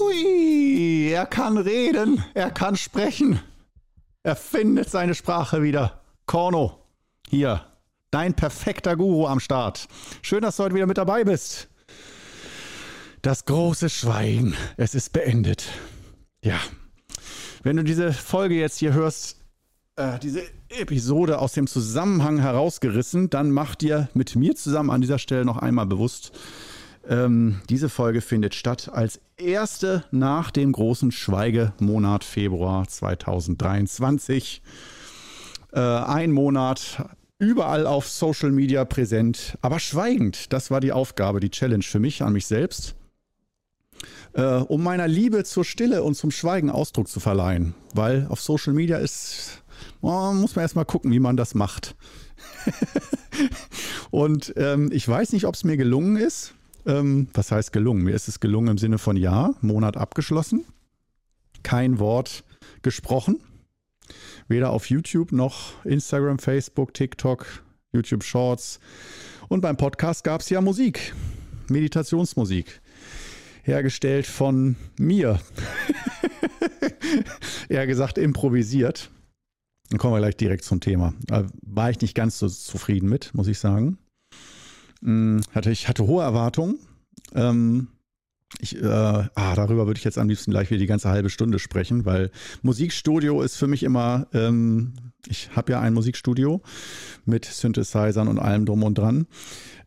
Hui, er kann reden, er kann sprechen. Er findet seine Sprache wieder. Korno, hier, dein perfekter Guru am Start. Schön, dass du heute wieder mit dabei bist. Das große Schweigen, es ist beendet. Ja, wenn du diese Folge jetzt hier hörst, äh, diese Episode aus dem Zusammenhang herausgerissen, dann mach dir mit mir zusammen an dieser Stelle noch einmal bewusst, ähm, diese Folge findet statt als erste nach dem großen Schweigemonat Februar 2023. Äh, ein Monat überall auf Social Media präsent, aber schweigend. Das war die Aufgabe, die Challenge für mich an mich selbst. Äh, um meiner Liebe zur Stille und zum Schweigen Ausdruck zu verleihen. Weil auf Social Media ist, oh, muss man erstmal gucken, wie man das macht. und ähm, ich weiß nicht, ob es mir gelungen ist. Ähm, was heißt gelungen? Mir ist es gelungen im Sinne von ja, Monat abgeschlossen. Kein Wort gesprochen. Weder auf YouTube noch Instagram, Facebook, TikTok, YouTube Shorts. Und beim Podcast gab es ja Musik, Meditationsmusik, hergestellt von mir. Eher gesagt improvisiert. Dann kommen wir gleich direkt zum Thema. Da war ich nicht ganz so zufrieden mit, muss ich sagen. Hm, hatte, ich hatte hohe Erwartungen. Ähm, ich, äh, ah, darüber würde ich jetzt am liebsten gleich wieder die ganze halbe Stunde sprechen, weil Musikstudio ist für mich immer, ähm, ich habe ja ein Musikstudio mit Synthesizern und allem drum und dran,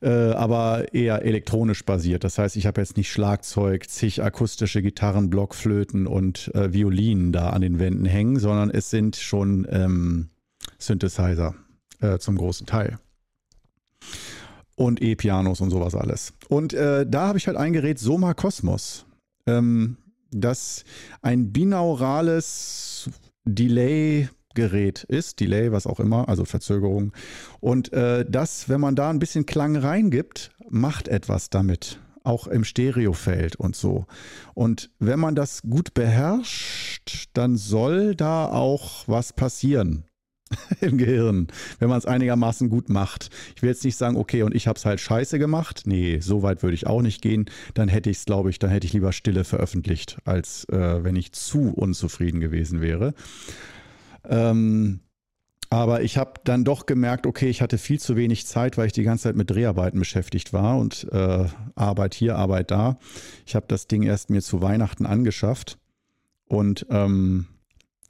äh, aber eher elektronisch basiert. Das heißt, ich habe jetzt nicht Schlagzeug, zig akustische Gitarren, Blockflöten und äh, Violinen da an den Wänden hängen, sondern es sind schon ähm, Synthesizer äh, zum großen Teil und E-Pianos und sowas alles. Und äh, da habe ich halt ein Gerät Soma Cosmos, ähm, das ein binaurales Delay-Gerät ist, Delay, was auch immer, also Verzögerung. Und äh, das, wenn man da ein bisschen Klang reingibt, macht etwas damit. Auch im Stereofeld und so. Und wenn man das gut beherrscht, dann soll da auch was passieren. im Gehirn, wenn man es einigermaßen gut macht. Ich will jetzt nicht sagen, okay, und ich habe es halt scheiße gemacht. Nee, so weit würde ich auch nicht gehen. Dann hätte ich es, glaube ich, dann hätte ich lieber Stille veröffentlicht, als äh, wenn ich zu unzufrieden gewesen wäre. Ähm, aber ich habe dann doch gemerkt, okay, ich hatte viel zu wenig Zeit, weil ich die ganze Zeit mit Dreharbeiten beschäftigt war und äh, Arbeit hier, Arbeit da. Ich habe das Ding erst mir zu Weihnachten angeschafft und ähm,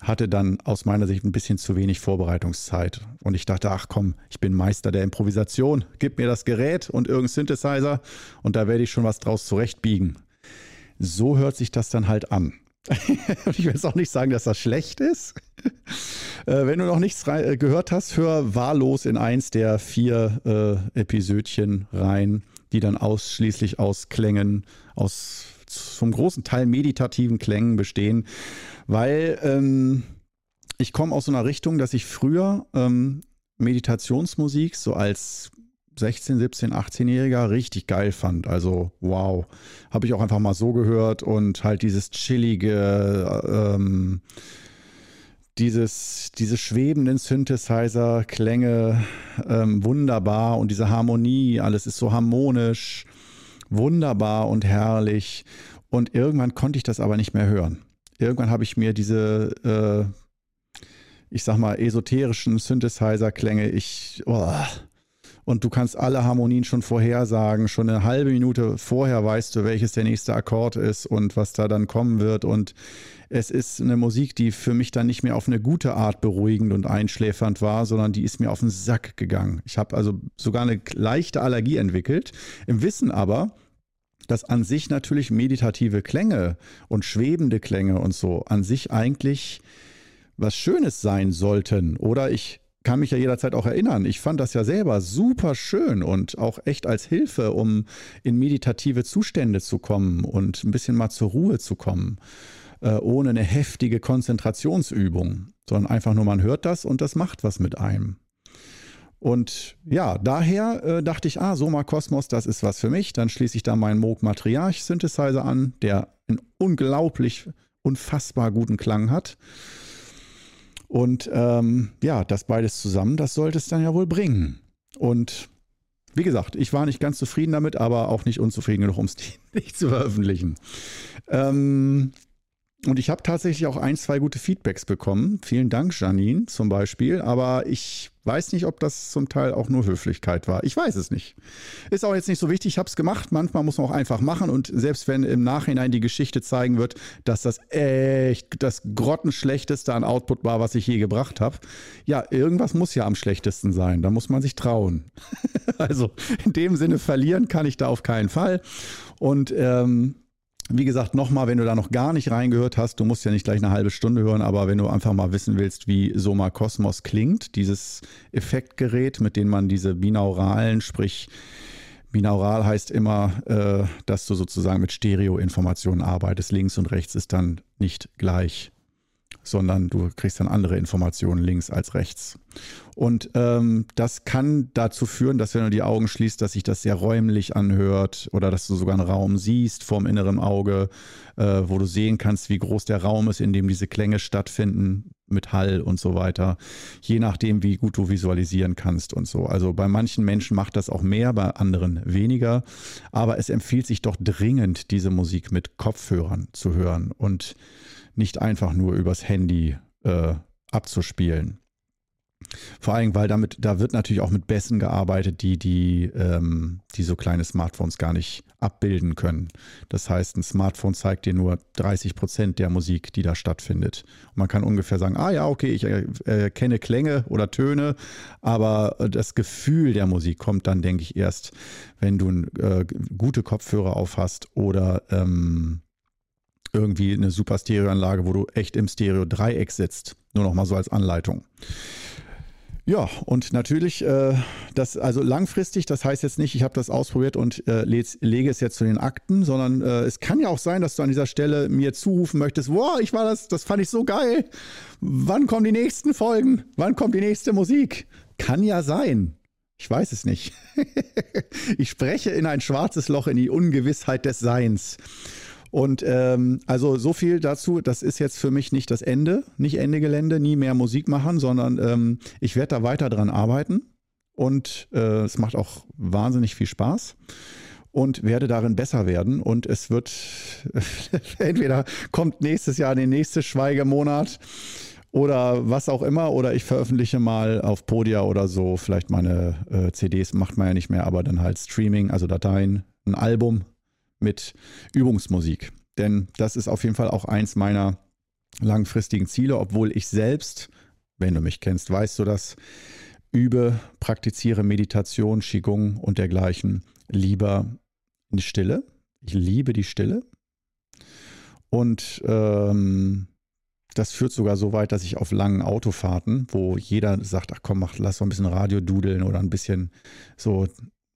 hatte dann aus meiner Sicht ein bisschen zu wenig Vorbereitungszeit. Und ich dachte, ach komm, ich bin Meister der Improvisation. Gib mir das Gerät und irgendein Synthesizer und da werde ich schon was draus zurechtbiegen. So hört sich das dann halt an. ich will jetzt auch nicht sagen, dass das schlecht ist. Äh, wenn du noch nichts äh, gehört hast, hör wahllos in eins der vier äh, Episödchen rein, die dann ausschließlich aus Klängen, aus zum großen Teil meditativen Klängen bestehen weil ähm, ich komme aus so einer Richtung, dass ich früher ähm, Meditationsmusik so als 16, 17, 18-Jähriger richtig geil fand. Also wow, habe ich auch einfach mal so gehört und halt dieses chillige, ähm, dieses, diese schwebenden Synthesizer-Klänge, ähm, wunderbar und diese Harmonie, alles ist so harmonisch, wunderbar und herrlich. Und irgendwann konnte ich das aber nicht mehr hören irgendwann habe ich mir diese, äh, ich sag mal, esoterischen Synthesizer-Klänge, ich, oh, und du kannst alle Harmonien schon vorhersagen. Schon eine halbe Minute vorher weißt du, welches der nächste Akkord ist und was da dann kommen wird. Und es ist eine Musik, die für mich dann nicht mehr auf eine gute Art beruhigend und einschläfernd war, sondern die ist mir auf den Sack gegangen. Ich habe also sogar eine leichte Allergie entwickelt. Im Wissen aber, dass an sich natürlich meditative Klänge und schwebende Klänge und so an sich eigentlich was Schönes sein sollten. Oder ich kann mich ja jederzeit auch erinnern. Ich fand das ja selber super schön und auch echt als Hilfe, um in meditative Zustände zu kommen und ein bisschen mal zur Ruhe zu kommen, äh, ohne eine heftige Konzentrationsübung, sondern einfach nur man hört das und das macht was mit einem. Und ja, daher äh, dachte ich, ah, Soma Kosmos, das ist was für mich. Dann schließe ich da meinen Moog Matriarch Synthesizer an, der einen unglaublich, unfassbar guten Klang hat. Und ähm, ja, das beides zusammen, das sollte es dann ja wohl bringen. Und wie gesagt, ich war nicht ganz zufrieden damit, aber auch nicht unzufrieden genug, um es nicht zu veröffentlichen. Ähm, und ich habe tatsächlich auch ein, zwei gute Feedbacks bekommen. Vielen Dank, Janine, zum Beispiel. Aber ich weiß nicht, ob das zum Teil auch nur Höflichkeit war. Ich weiß es nicht. Ist auch jetzt nicht so wichtig. Ich habe es gemacht. Manchmal muss man auch einfach machen. Und selbst wenn im Nachhinein die Geschichte zeigen wird, dass das echt das grottenschlechteste an Output war, was ich je gebracht habe, ja, irgendwas muss ja am schlechtesten sein. Da muss man sich trauen. also in dem Sinne, verlieren kann ich da auf keinen Fall. Und ähm, wie gesagt, nochmal, wenn du da noch gar nicht reingehört hast, du musst ja nicht gleich eine halbe Stunde hören, aber wenn du einfach mal wissen willst, wie Soma Cosmos klingt, dieses Effektgerät, mit dem man diese binauralen, sprich binaural heißt immer, äh, dass du sozusagen mit Stereo-Informationen arbeitest. Links und rechts ist dann nicht gleich sondern du kriegst dann andere Informationen links als rechts. Und ähm, das kann dazu führen, dass wenn du die Augen schließt, dass sich das sehr räumlich anhört oder dass du sogar einen Raum siehst vorm inneren Auge, äh, wo du sehen kannst, wie groß der Raum ist, in dem diese Klänge stattfinden mit Hall und so weiter, je nachdem, wie gut du visualisieren kannst und so. Also bei manchen Menschen macht das auch mehr, bei anderen weniger, aber es empfiehlt sich doch dringend, diese Musik mit Kopfhörern zu hören und nicht einfach nur übers Handy äh, abzuspielen. Vor allem, weil damit, da wird natürlich auch mit Bässen gearbeitet, die, die, ähm, die so kleine Smartphones gar nicht abbilden können. Das heißt, ein Smartphone zeigt dir nur 30 Prozent der Musik, die da stattfindet. Und man kann ungefähr sagen, ah ja, okay, ich äh, kenne Klänge oder Töne, aber das Gefühl der Musik kommt dann, denke ich, erst, wenn du äh, gute Kopfhörer auf hast oder ähm, irgendwie eine super Stereoanlage, wo du echt im Stereo-Dreieck sitzt. Nur noch mal so als Anleitung. Ja, und natürlich, äh, das, also langfristig, das heißt jetzt nicht, ich habe das ausprobiert und äh, lege es jetzt zu den Akten, sondern äh, es kann ja auch sein, dass du an dieser Stelle mir zurufen möchtest, wow, ich war das, das fand ich so geil. Wann kommen die nächsten Folgen? Wann kommt die nächste Musik? Kann ja sein. Ich weiß es nicht. ich spreche in ein schwarzes Loch in die Ungewissheit des Seins. Und ähm, also so viel dazu, das ist jetzt für mich nicht das Ende, nicht Ende Gelände, nie mehr Musik machen, sondern ähm, ich werde da weiter dran arbeiten. Und äh, es macht auch wahnsinnig viel Spaß und werde darin besser werden. Und es wird entweder kommt nächstes Jahr der nächste Schweigemonat oder was auch immer, oder ich veröffentliche mal auf Podia oder so, vielleicht meine äh, CDs macht man ja nicht mehr, aber dann halt Streaming, also Dateien, ein Album, mit Übungsmusik. Denn das ist auf jeden Fall auch eins meiner langfristigen Ziele, obwohl ich selbst, wenn du mich kennst, weißt du das, übe, praktiziere Meditation, Qigong und dergleichen lieber in Stille. Ich liebe die Stille. Und ähm, das führt sogar so weit, dass ich auf langen Autofahrten, wo jeder sagt, ach komm, mach, lass so ein bisschen Radio dudeln oder ein bisschen so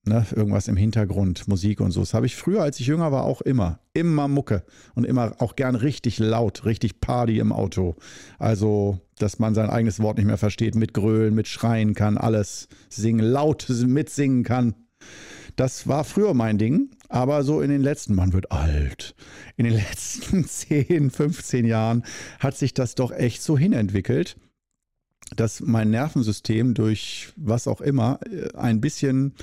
Ne, irgendwas im Hintergrund, Musik und so. Das habe ich früher, als ich jünger war, auch immer. Immer Mucke und immer auch gern richtig laut, richtig Party im Auto. Also, dass man sein eigenes Wort nicht mehr versteht, mit Grölen, mit Schreien kann, alles singen, laut mitsingen kann. Das war früher mein Ding, aber so in den letzten, man wird alt, in den letzten 10, 15 Jahren hat sich das doch echt so hinentwickelt, dass mein Nervensystem durch was auch immer äh, ein bisschen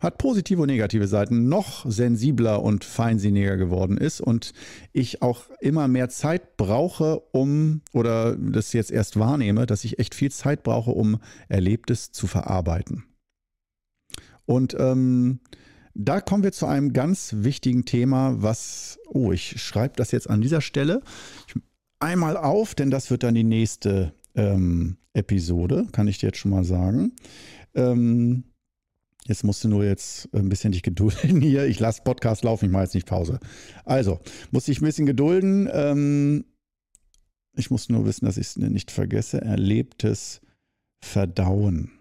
hat positive und negative Seiten, noch sensibler und feinsinniger geworden ist und ich auch immer mehr Zeit brauche, um, oder das jetzt erst wahrnehme, dass ich echt viel Zeit brauche, um Erlebtes zu verarbeiten. Und ähm, da kommen wir zu einem ganz wichtigen Thema, was, oh, ich schreibe das jetzt an dieser Stelle einmal auf, denn das wird dann die nächste ähm, Episode, kann ich dir jetzt schon mal sagen. Ähm, Jetzt musst du nur jetzt ein bisschen dich gedulden hier. Ich lasse Podcast laufen, ich mache jetzt nicht Pause. Also, muss ich ein bisschen gedulden. Ähm, ich muss nur wissen, dass ich es nicht vergesse. Erlebtes Verdauen.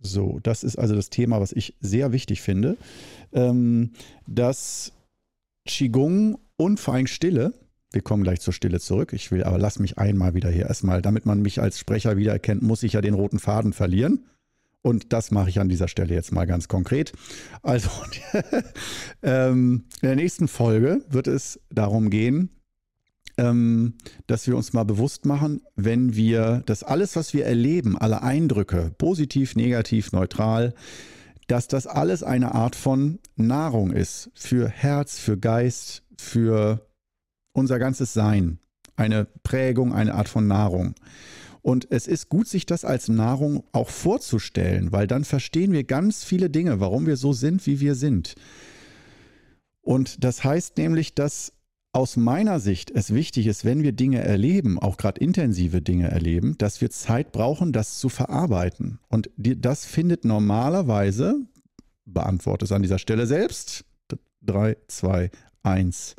So, das ist also das Thema, was ich sehr wichtig finde. Ähm, dass Qigong und vor allem Stille, wir kommen gleich zur Stille zurück, ich will aber lass mich einmal wieder hier erstmal, damit man mich als Sprecher wiedererkennt, muss ich ja den roten Faden verlieren. Und das mache ich an dieser Stelle jetzt mal ganz konkret. Also ähm, in der nächsten Folge wird es darum gehen, ähm, dass wir uns mal bewusst machen, wenn wir das alles, was wir erleben, alle Eindrücke, positiv, negativ, neutral, dass das alles eine Art von Nahrung ist für Herz, für Geist, für unser ganzes Sein. Eine Prägung, eine Art von Nahrung. Und es ist gut, sich das als Nahrung auch vorzustellen, weil dann verstehen wir ganz viele Dinge, warum wir so sind, wie wir sind. Und das heißt nämlich, dass aus meiner Sicht es wichtig ist, wenn wir Dinge erleben, auch gerade intensive Dinge erleben, dass wir Zeit brauchen, das zu verarbeiten. Und das findet normalerweise, beantworte es an dieser Stelle selbst, 3, 2, 1,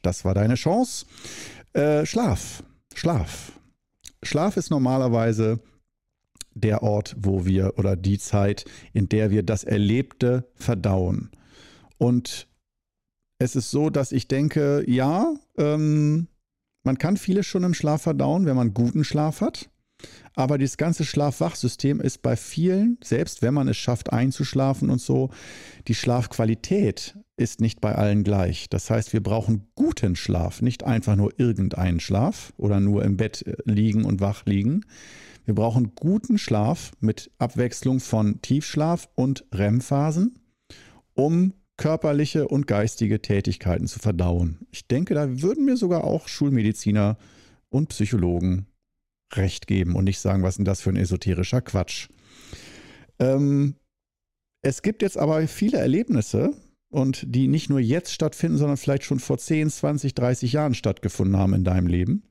das war deine Chance. Äh, Schlaf, Schlaf. Schlaf ist normalerweise der Ort, wo wir oder die Zeit, in der wir das Erlebte verdauen. Und es ist so, dass ich denke, ja, ähm, man kann vieles schon im Schlaf verdauen, wenn man guten Schlaf hat. Aber dieses ganze Schlaf-Wach-System ist bei vielen, selbst wenn man es schafft einzuschlafen und so, die Schlafqualität ist nicht bei allen gleich. Das heißt, wir brauchen guten Schlaf, nicht einfach nur irgendeinen Schlaf oder nur im Bett äh, liegen und wach liegen. Wir brauchen guten Schlaf mit Abwechslung von Tiefschlaf und REM-Phasen, um körperliche und geistige Tätigkeiten zu verdauen. Ich denke, da würden mir sogar auch Schulmediziner und Psychologen recht geben und nicht sagen, was ist denn das für ein esoterischer Quatsch. Ähm, es gibt jetzt aber viele Erlebnisse, und die nicht nur jetzt stattfinden, sondern vielleicht schon vor 10, 20, 30 Jahren stattgefunden haben in deinem Leben,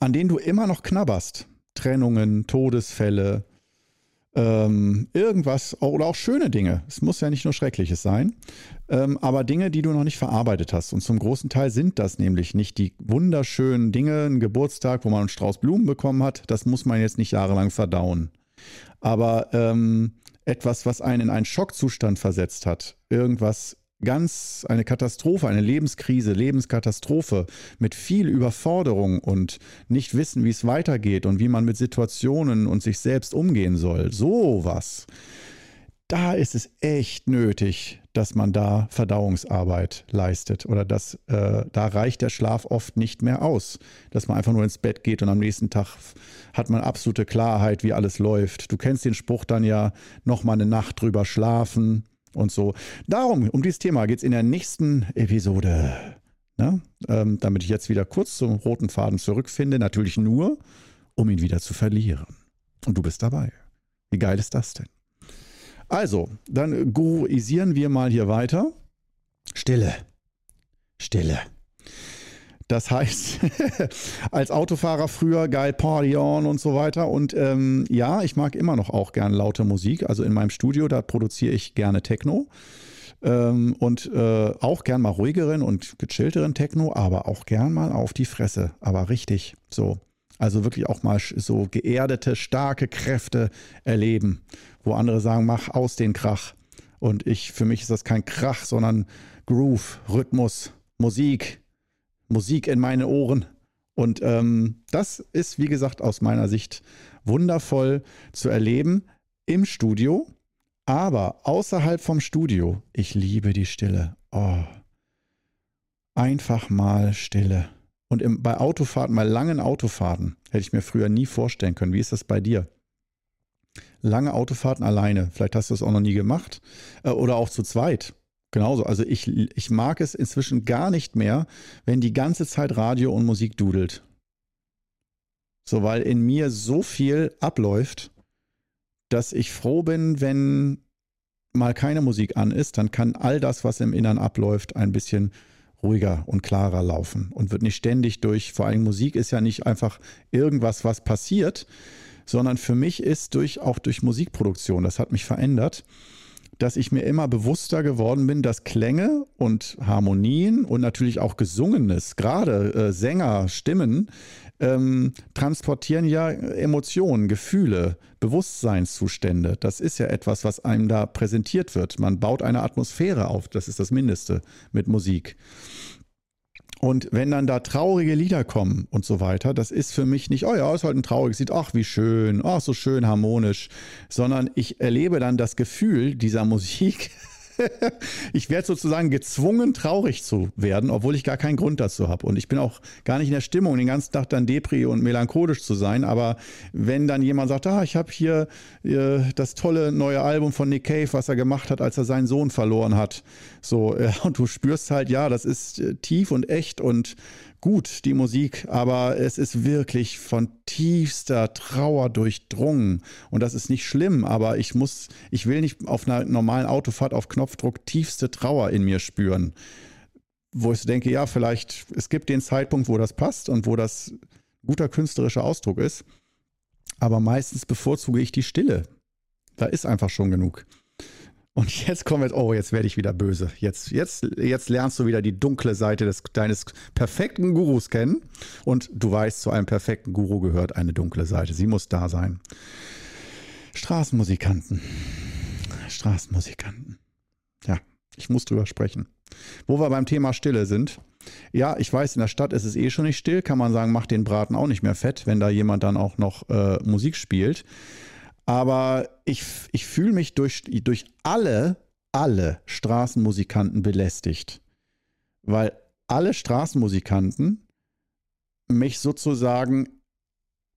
an denen du immer noch knabberst. Trennungen, Todesfälle, ähm, irgendwas oder auch schöne Dinge. Es muss ja nicht nur Schreckliches sein, ähm, aber Dinge, die du noch nicht verarbeitet hast. Und zum großen Teil sind das nämlich nicht die wunderschönen Dinge, ein Geburtstag, wo man einen Strauß Blumen bekommen hat. Das muss man jetzt nicht jahrelang verdauen. Aber ähm, etwas, was einen in einen Schockzustand versetzt hat, irgendwas ganz eine Katastrophe, eine Lebenskrise, Lebenskatastrophe mit viel Überforderung und nicht wissen, wie es weitergeht und wie man mit Situationen und sich selbst umgehen soll. Sowas. Da ist es echt nötig, dass man da Verdauungsarbeit leistet oder dass äh, da reicht der Schlaf oft nicht mehr aus, dass man einfach nur ins Bett geht und am nächsten Tag hat man absolute Klarheit, wie alles läuft. Du kennst den Spruch dann ja, noch mal eine Nacht drüber schlafen und so. Darum, um dieses Thema geht es in der nächsten Episode. Na, ähm, damit ich jetzt wieder kurz zum roten Faden zurückfinde, natürlich nur, um ihn wieder zu verlieren. Und du bist dabei. Wie geil ist das denn? Also, dann guruisieren wir mal hier weiter. Stille. Stille. Das heißt, als Autofahrer früher geil Party on und so weiter. Und ähm, ja, ich mag immer noch auch gern laute Musik. Also in meinem Studio, da produziere ich gerne Techno. Ähm, und äh, auch gern mal ruhigeren und gechillteren Techno, aber auch gern mal auf die Fresse. Aber richtig so. Also wirklich auch mal so geerdete, starke Kräfte erleben, wo andere sagen, mach aus den Krach. Und ich, für mich ist das kein Krach, sondern Groove, Rhythmus, Musik, Musik in meine Ohren. Und ähm, das ist, wie gesagt, aus meiner Sicht wundervoll zu erleben im Studio, aber außerhalb vom Studio. Ich liebe die Stille. Oh. Einfach mal Stille. Und im, bei Autofahrten, bei langen Autofahrten, hätte ich mir früher nie vorstellen können. Wie ist das bei dir? Lange Autofahrten alleine. Vielleicht hast du es auch noch nie gemacht. Äh, oder auch zu zweit. Genauso. Also ich, ich mag es inzwischen gar nicht mehr, wenn die ganze Zeit Radio und Musik dudelt. So, weil in mir so viel abläuft, dass ich froh bin, wenn mal keine Musik an ist, dann kann all das, was im Innern abläuft, ein bisschen ruhiger und klarer laufen und wird nicht ständig durch, vor allem Musik ist ja nicht einfach irgendwas, was passiert, sondern für mich ist durch, auch durch Musikproduktion, das hat mich verändert, dass ich mir immer bewusster geworden bin, dass Klänge und Harmonien und natürlich auch Gesungenes, gerade äh, Sänger, Stimmen, ähm, transportieren ja Emotionen, Gefühle, Bewusstseinszustände. Das ist ja etwas, was einem da präsentiert wird. Man baut eine Atmosphäre auf, das ist das Mindeste mit Musik. Und wenn dann da traurige Lieder kommen und so weiter, das ist für mich nicht, oh ja, ist halt ein trauriges Lied, ach wie schön, ach so schön harmonisch, sondern ich erlebe dann das Gefühl dieser Musik ich werde sozusagen gezwungen, traurig zu werden, obwohl ich gar keinen Grund dazu habe. Und ich bin auch gar nicht in der Stimmung, den ganzen Tag dann depri und melancholisch zu sein. Aber wenn dann jemand sagt, ah, ich habe hier äh, das tolle neue Album von Nick Cave, was er gemacht hat, als er seinen Sohn verloren hat, so, äh, und du spürst halt, ja, das ist äh, tief und echt und gut, die Musik, aber es ist wirklich von tiefster Trauer durchdrungen. Und das ist nicht schlimm, aber ich muss, ich will nicht auf einer normalen Autofahrt auf Knopfdruck tiefste Trauer in mir spüren. Wo ich denke, ja, vielleicht, es gibt den Zeitpunkt, wo das passt und wo das guter künstlerischer Ausdruck ist. Aber meistens bevorzuge ich die Stille. Da ist einfach schon genug. Und jetzt kommen wir, oh, jetzt werde ich wieder böse. Jetzt, jetzt, jetzt lernst du wieder die dunkle Seite des, deines perfekten Gurus kennen. Und du weißt, zu einem perfekten Guru gehört eine dunkle Seite. Sie muss da sein. Straßenmusikanten. Straßenmusikanten. Ja, ich muss drüber sprechen. Wo wir beim Thema Stille sind. Ja, ich weiß, in der Stadt ist es eh schon nicht still. Kann man sagen, macht den Braten auch nicht mehr fett, wenn da jemand dann auch noch äh, Musik spielt. Aber ich, ich fühle mich durch, durch alle, alle Straßenmusikanten belästigt. Weil alle Straßenmusikanten mich sozusagen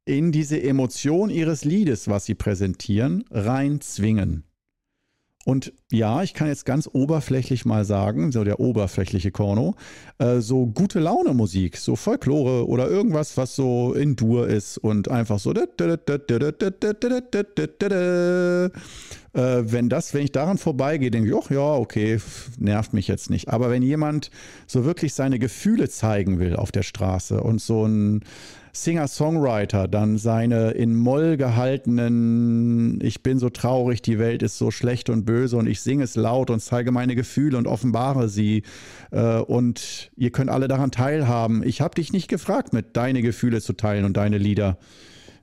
in diese Emotion ihres Liedes, was sie präsentieren, reinzwingen. Und ja, ich kann jetzt ganz oberflächlich mal sagen, so der oberflächliche Korno, äh, so gute Laune Musik, so Folklore oder irgendwas, was so in Dur ist und einfach so. Äh, wenn das, wenn ich daran vorbeigehe, denke ich, ach ja, okay, nervt mich jetzt nicht. Aber wenn jemand so wirklich seine Gefühle zeigen will auf der Straße und so ein Singer-Songwriter dann seine in Moll gehaltenen, ich bin so traurig, die Welt ist so schlecht und böse und ich singe es laut und zeige meine Gefühle und offenbare sie äh, und ihr könnt alle daran teilhaben. Ich habe dich nicht gefragt, mit deine Gefühle zu teilen und deine Lieder.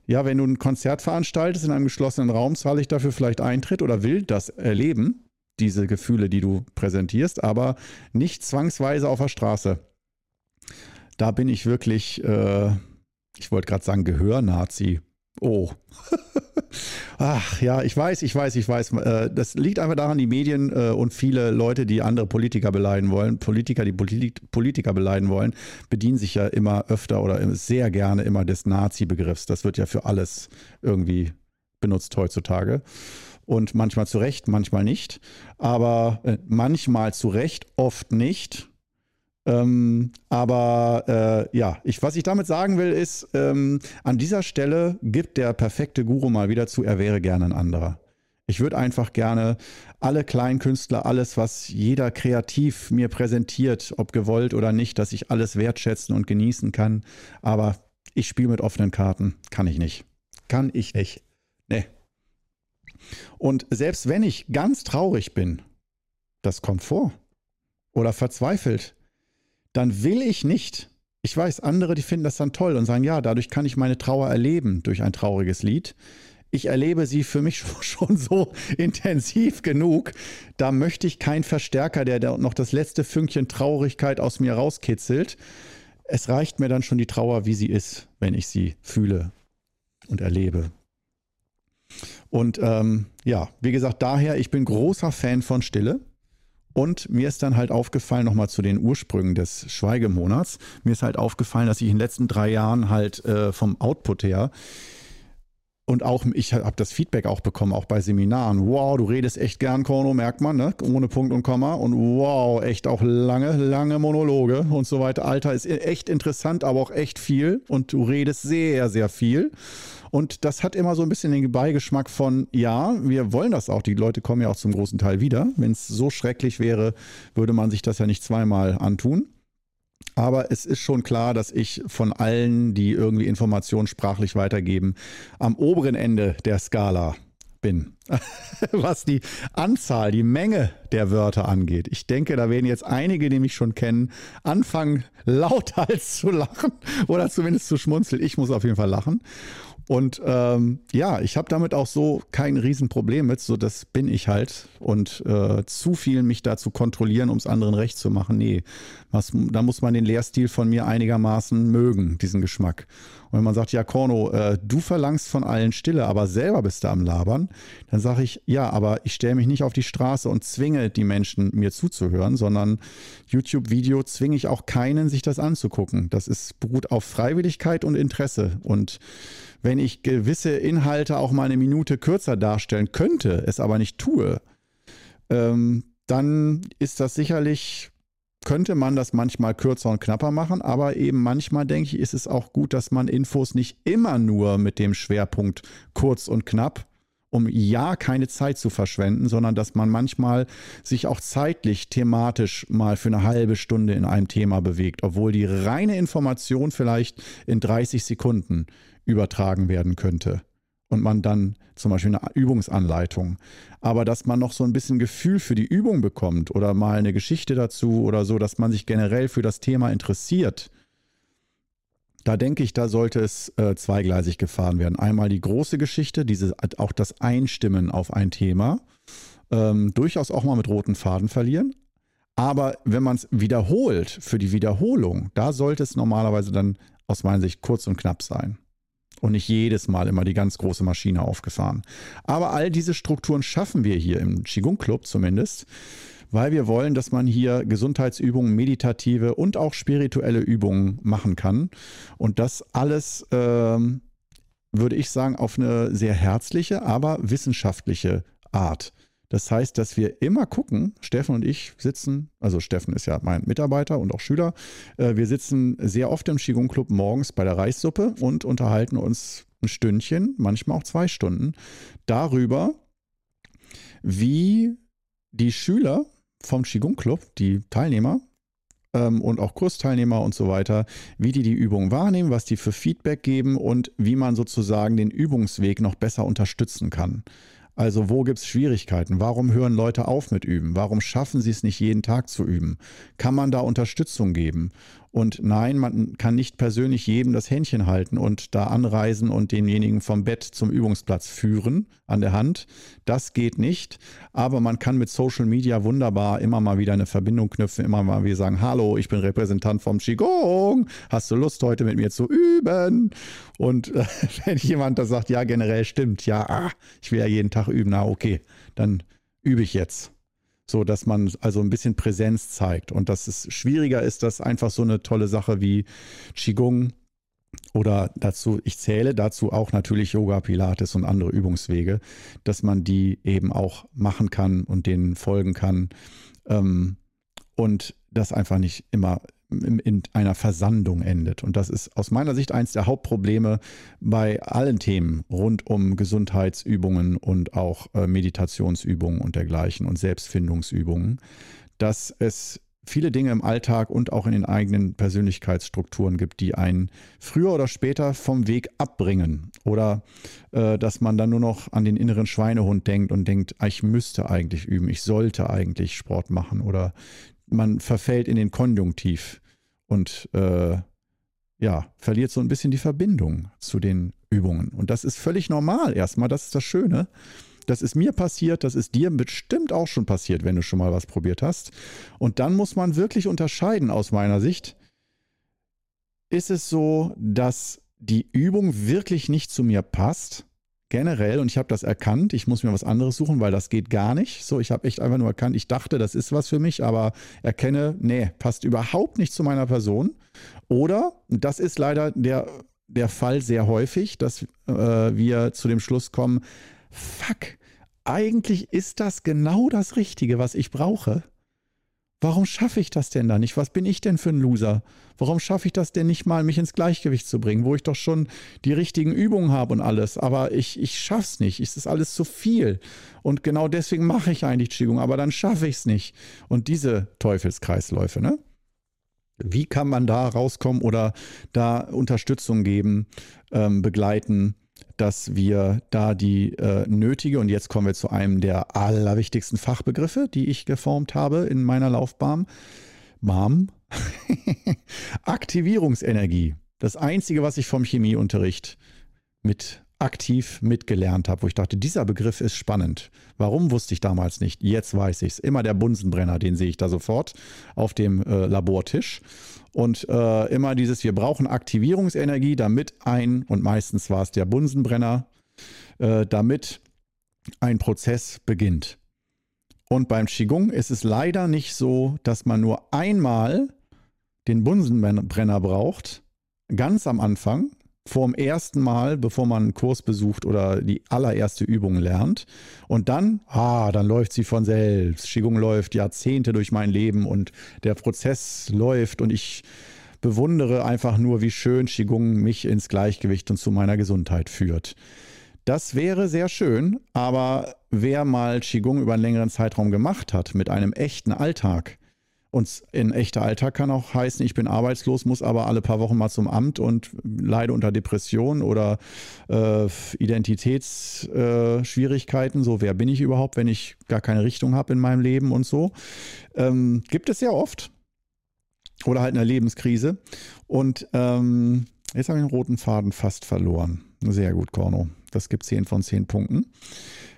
Ja, wenn du ein Konzert veranstaltest in einem geschlossenen Raum, zahle ich dafür vielleicht Eintritt oder will das erleben, diese Gefühle, die du präsentierst, aber nicht zwangsweise auf der Straße. Da bin ich wirklich, äh, ich wollte gerade sagen, Gehörnazi. Oh. Ach ja, ich weiß, ich weiß, ich weiß. Äh, das liegt einfach daran, die Medien äh, und viele Leute, die andere Politiker beleidigen wollen, Politiker, die Politiker beleidigen wollen, bedienen sich ja immer öfter oder sehr gerne immer des Nazi-Begriffs. Das wird ja für alles irgendwie benutzt heutzutage. Und manchmal zu Recht, manchmal nicht. Aber äh, manchmal zu Recht, oft nicht. Ähm, aber äh, ja, ich, was ich damit sagen will, ist, ähm, an dieser Stelle gibt der perfekte Guru mal wieder zu, er wäre gerne ein anderer. Ich würde einfach gerne alle Kleinkünstler, alles, was jeder kreativ mir präsentiert, ob gewollt oder nicht, dass ich alles wertschätzen und genießen kann. Aber ich spiele mit offenen Karten. Kann ich nicht. Kann ich nicht. Nee. Und selbst wenn ich ganz traurig bin, das kommt vor. Oder verzweifelt, dann will ich nicht. Ich weiß, andere, die finden das dann toll und sagen, ja, dadurch kann ich meine Trauer erleben durch ein trauriges Lied. Ich erlebe sie für mich schon so intensiv genug. Da möchte ich keinen Verstärker, der noch das letzte Fünkchen Traurigkeit aus mir rauskitzelt. Es reicht mir dann schon die Trauer, wie sie ist, wenn ich sie fühle und erlebe. Und ähm, ja, wie gesagt, daher, ich bin großer Fan von Stille. Und mir ist dann halt aufgefallen, nochmal zu den Ursprüngen des Schweigemonats, mir ist halt aufgefallen, dass ich in den letzten drei Jahren halt äh, vom Output her und auch, ich habe das Feedback auch bekommen, auch bei Seminaren. Wow, du redest echt gern, Korno, merkt man, ne? Ohne Punkt und Komma. Und wow, echt auch lange, lange Monologe und so weiter. Alter, ist echt interessant, aber auch echt viel. Und du redest sehr, sehr viel. Und das hat immer so ein bisschen den Beigeschmack von, ja, wir wollen das auch. Die Leute kommen ja auch zum großen Teil wieder. Wenn es so schrecklich wäre, würde man sich das ja nicht zweimal antun. Aber es ist schon klar, dass ich von allen, die irgendwie Informationen sprachlich weitergeben, am oberen Ende der Skala bin, was die Anzahl, die Menge der Wörter angeht. Ich denke, da werden jetzt einige, die mich schon kennen, anfangen lauthals zu lachen oder zumindest zu schmunzeln. Ich muss auf jeden Fall lachen. Und ähm, ja, ich habe damit auch so kein Riesenproblem mit, so das bin ich halt. Und äh, zu viel mich da zu kontrollieren, um es anderen recht zu machen, nee. Was, da muss man den Lehrstil von mir einigermaßen mögen, diesen Geschmack. Und wenn man sagt, ja, Korno, äh, du verlangst von allen Stille, aber selber bist du am Labern, dann sage ich, ja, aber ich stelle mich nicht auf die Straße und zwinge die Menschen, mir zuzuhören, sondern YouTube-Video zwinge ich auch keinen, sich das anzugucken. Das ist, beruht auf Freiwilligkeit und Interesse. Und wenn ich gewisse Inhalte auch mal eine Minute kürzer darstellen könnte, es aber nicht tue, ähm, dann ist das sicherlich, könnte man das manchmal kürzer und knapper machen, aber eben manchmal denke ich, ist es auch gut, dass man Infos nicht immer nur mit dem Schwerpunkt kurz und knapp um ja keine Zeit zu verschwenden, sondern dass man manchmal sich auch zeitlich, thematisch mal für eine halbe Stunde in einem Thema bewegt, obwohl die reine Information vielleicht in 30 Sekunden übertragen werden könnte. Und man dann zum Beispiel eine Übungsanleitung. Aber dass man noch so ein bisschen Gefühl für die Übung bekommt oder mal eine Geschichte dazu oder so, dass man sich generell für das Thema interessiert. Da denke ich, da sollte es äh, zweigleisig gefahren werden. Einmal die große Geschichte, diese, auch das Einstimmen auf ein Thema, ähm, durchaus auch mal mit roten Faden verlieren. Aber wenn man es wiederholt, für die Wiederholung, da sollte es normalerweise dann aus meiner Sicht kurz und knapp sein und nicht jedes Mal immer die ganz große Maschine aufgefahren. Aber all diese Strukturen schaffen wir hier im Qigong Club zumindest, weil wir wollen, dass man hier Gesundheitsübungen, meditative und auch spirituelle Übungen machen kann. Und das alles, ähm, würde ich sagen, auf eine sehr herzliche, aber wissenschaftliche Art. Das heißt, dass wir immer gucken, Steffen und ich sitzen, also Steffen ist ja mein Mitarbeiter und auch Schüler, äh, wir sitzen sehr oft im Qigong Club morgens bei der Reissuppe und unterhalten uns ein Stündchen, manchmal auch zwei Stunden, darüber, wie die Schüler vom Qigong Club, die Teilnehmer, ähm, und auch Kursteilnehmer und so weiter, wie die die Übung wahrnehmen, was die für Feedback geben und wie man sozusagen den Übungsweg noch besser unterstützen kann. Also wo gibt es Schwierigkeiten? Warum hören Leute auf mit Üben? Warum schaffen sie es nicht jeden Tag zu üben? Kann man da Unterstützung geben? Und nein, man kann nicht persönlich jedem das Händchen halten und da anreisen und denjenigen vom Bett zum Übungsplatz führen an der Hand. Das geht nicht. Aber man kann mit Social Media wunderbar immer mal wieder eine Verbindung knüpfen, immer mal wieder sagen, hallo, ich bin Repräsentant vom Qigong. Hast du Lust, heute mit mir zu üben? Und äh, wenn jemand da sagt, ja, generell stimmt, ja, ah, ich will ja jeden Tag üben, na okay, dann übe ich jetzt so dass man also ein bisschen Präsenz zeigt. Und dass es schwieriger ist, dass einfach so eine tolle Sache wie Qigong oder dazu, ich zähle dazu auch natürlich Yoga, Pilates und andere Übungswege, dass man die eben auch machen kann und denen folgen kann ähm, und das einfach nicht immer in einer Versandung endet. Und das ist aus meiner Sicht eines der Hauptprobleme bei allen Themen rund um Gesundheitsübungen und auch äh, Meditationsübungen und dergleichen und Selbstfindungsübungen, dass es viele Dinge im Alltag und auch in den eigenen Persönlichkeitsstrukturen gibt, die einen früher oder später vom Weg abbringen. Oder äh, dass man dann nur noch an den inneren Schweinehund denkt und denkt, ah, ich müsste eigentlich üben, ich sollte eigentlich Sport machen oder man verfällt in den Konjunktiv und äh, ja, verliert so ein bisschen die Verbindung zu den Übungen. Und das ist völlig normal erstmal, das ist das Schöne. Das ist mir passiert, das ist dir bestimmt auch schon passiert, wenn du schon mal was probiert hast. Und dann muss man wirklich unterscheiden aus meiner Sicht. Ist es so, dass die Übung wirklich nicht zu mir passt? Generell und ich habe das erkannt, ich muss mir was anderes suchen, weil das geht gar nicht. So, ich habe echt einfach nur erkannt, ich dachte, das ist was für mich, aber erkenne, nee, passt überhaupt nicht zu meiner Person. Oder, das ist leider der, der Fall sehr häufig, dass äh, wir zu dem Schluss kommen, fuck, eigentlich ist das genau das Richtige, was ich brauche. Warum schaffe ich das denn da nicht? Was bin ich denn für ein Loser? Warum schaffe ich das denn nicht mal, mich ins Gleichgewicht zu bringen, wo ich doch schon die richtigen Übungen habe und alles, aber ich, ich es nicht. Es ist alles zu viel. Und genau deswegen mache ich eigentlich Qigong, aber dann schaffe ich es nicht. Und diese Teufelskreisläufe, ne? Wie kann man da rauskommen oder da Unterstützung geben, ähm, begleiten? Dass wir da die äh, nötige, und jetzt kommen wir zu einem der allerwichtigsten Fachbegriffe, die ich geformt habe in meiner Laufbahn, Mom, Aktivierungsenergie. Das Einzige, was ich vom Chemieunterricht mit aktiv mitgelernt habe, wo ich dachte, dieser Begriff ist spannend. Warum wusste ich damals nicht? Jetzt weiß ich es. Immer der Bunsenbrenner, den sehe ich da sofort auf dem äh, Labortisch. Und äh, immer dieses, wir brauchen Aktivierungsenergie, damit ein, und meistens war es der Bunsenbrenner, äh, damit ein Prozess beginnt. Und beim Qigong ist es leider nicht so, dass man nur einmal den Bunsenbrenner braucht, ganz am Anfang, vorm ersten Mal, bevor man einen Kurs besucht oder die allererste Übung lernt. Und dann, ah, dann läuft sie von selbst. Qigong läuft Jahrzehnte durch mein Leben und der Prozess läuft und ich bewundere einfach nur, wie schön Qigong mich ins Gleichgewicht und zu meiner Gesundheit führt. Das wäre sehr schön, aber wer mal Qigong über einen längeren Zeitraum gemacht hat, mit einem echten Alltag, und ein echter Alltag kann auch heißen, ich bin arbeitslos, muss aber alle paar Wochen mal zum Amt und leide unter Depressionen oder äh, Identitätsschwierigkeiten. Äh, so, wer bin ich überhaupt, wenn ich gar keine Richtung habe in meinem Leben und so. Ähm, gibt es sehr oft. Oder halt eine Lebenskrise. Und ähm, jetzt habe ich den roten Faden fast verloren. Sehr gut, Korno. Das gibt 10 von 10 Punkten.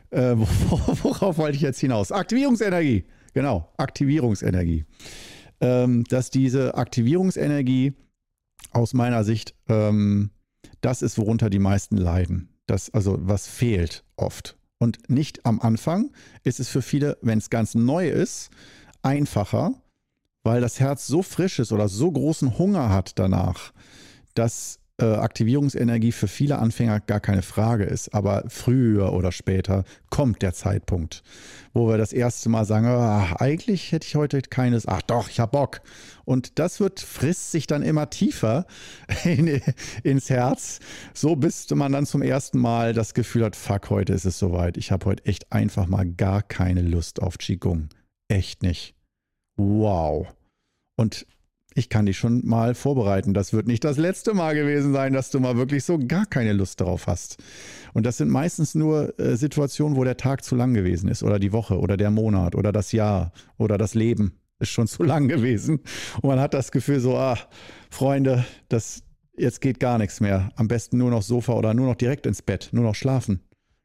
Äh, worauf wollte ich jetzt hinaus? Aktivierungsenergie. Genau, Aktivierungsenergie. Ähm, dass diese Aktivierungsenergie aus meiner Sicht ähm, das ist, worunter die meisten leiden. Das, also was fehlt oft. Und nicht am Anfang ist es für viele, wenn es ganz neu ist, einfacher, weil das Herz so frisch ist oder so großen Hunger hat danach, dass äh, Aktivierungsenergie für viele Anfänger gar keine Frage ist. Aber früher oder später kommt der Zeitpunkt, wo wir das erste Mal sagen, ach, eigentlich hätte ich heute keines, ach doch, ich habe Bock. Und das wird, frisst sich dann immer tiefer in, ins Herz, so bis man dann zum ersten Mal das Gefühl hat, fuck, heute ist es soweit. Ich habe heute echt einfach mal gar keine Lust auf Qigong. Echt nicht. Wow. Und ich kann dich schon mal vorbereiten. Das wird nicht das letzte Mal gewesen sein, dass du mal wirklich so gar keine Lust darauf hast. Und das sind meistens nur äh, Situationen, wo der Tag zu lang gewesen ist oder die Woche oder der Monat oder das Jahr oder das Leben ist schon zu lang gewesen. Und man hat das Gefühl so, ah, Freunde, das, jetzt geht gar nichts mehr. Am besten nur noch Sofa oder nur noch direkt ins Bett, nur noch schlafen.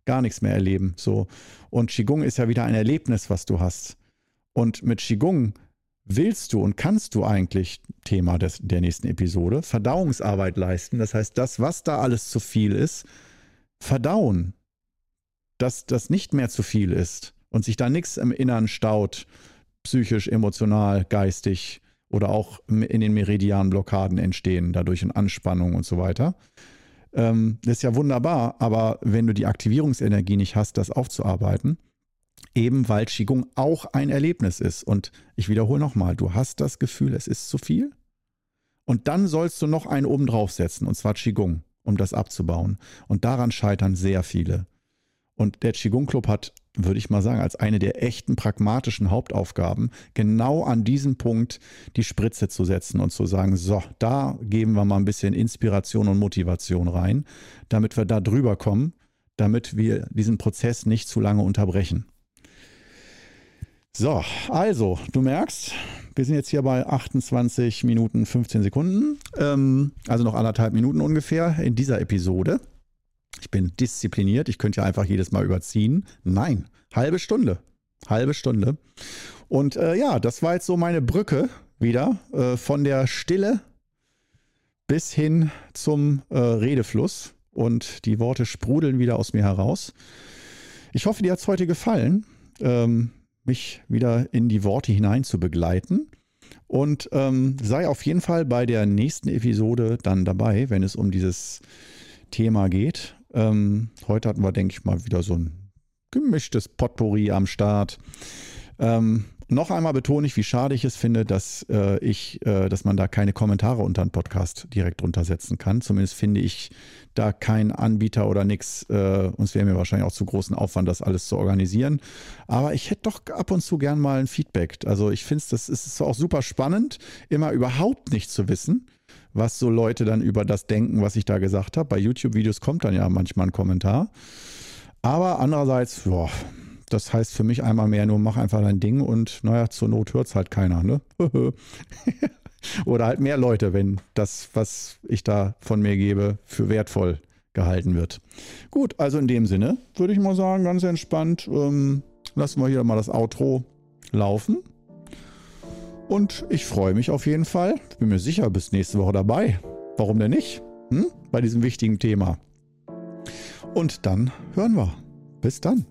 Gar nichts mehr erleben. So. Und Qigong ist ja wieder ein Erlebnis, was du hast. Und mit Qigong willst du und kannst du eigentlich, Thema des, der nächsten Episode, Verdauungsarbeit leisten. Das heißt, das, was da alles zu viel ist, verdauen. Dass das nicht mehr zu viel ist und sich da nichts im Innern staut, psychisch, emotional, geistig oder auch in den Meridianblockaden entstehen, dadurch in Anspannung und so weiter. Ähm, das ist ja wunderbar, aber wenn du die Aktivierungsenergie nicht hast, das aufzuarbeiten, eben weil Qigong auch ein Erlebnis ist. Und ich wiederhole nochmal, du hast das Gefühl, es ist zu viel. Und dann sollst du noch einen oben draufsetzen, und zwar Qigong, um das abzubauen. Und daran scheitern sehr viele. Und der Qigong Club hat, würde ich mal sagen, als eine der echten pragmatischen Hauptaufgaben, genau an diesem Punkt die Spritze zu setzen und zu sagen, so, da geben wir mal ein bisschen Inspiration und Motivation rein, damit wir da drüber kommen, damit wir diesen Prozess nicht zu lange unterbrechen. So, also, du merkst, wir sind jetzt hier bei 28 Minuten 15 Sekunden, ähm, also noch anderthalb Minuten ungefähr in dieser Episode. Ich bin diszipliniert, ich könnte ja einfach jedes Mal überziehen. Nein, halbe Stunde. Halbe Stunde. Und äh, ja, das war jetzt so meine Brücke wieder äh, von der Stille bis hin zum äh, Redefluss. Und die Worte sprudeln wieder aus mir heraus. Ich hoffe, dir hat es heute gefallen. Ähm, mich wieder in die Worte hinein zu begleiten. Und ähm, sei auf jeden Fall bei der nächsten Episode dann dabei, wenn es um dieses Thema geht. Ähm, heute hatten wir, denke ich mal, wieder so ein gemischtes Potpourri am Start. Ähm, noch einmal betone ich, wie schade ich es finde, dass äh, ich, äh, dass man da keine Kommentare unter einen Podcast direkt drunter setzen kann. Zumindest finde ich da keinen Anbieter oder nichts. Äh, und es wäre mir wahrscheinlich auch zu großen Aufwand, das alles zu organisieren. Aber ich hätte doch ab und zu gern mal ein Feedback. Also ich finde, das ist auch super spannend, immer überhaupt nicht zu wissen, was so Leute dann über das denken, was ich da gesagt habe. Bei YouTube-Videos kommt dann ja manchmal ein Kommentar. Aber andererseits, boah, das heißt für mich einmal mehr nur, mach einfach dein Ding und naja, zur Not hört es halt keiner, ne? Oder halt mehr Leute, wenn das, was ich da von mir gebe, für wertvoll gehalten wird. Gut, also in dem Sinne würde ich mal sagen, ganz entspannt, ähm, lassen wir hier mal das Outro laufen. Und ich freue mich auf jeden Fall. Bin mir sicher, bis nächste Woche dabei. Warum denn nicht? Hm? Bei diesem wichtigen Thema. Und dann hören wir. Bis dann.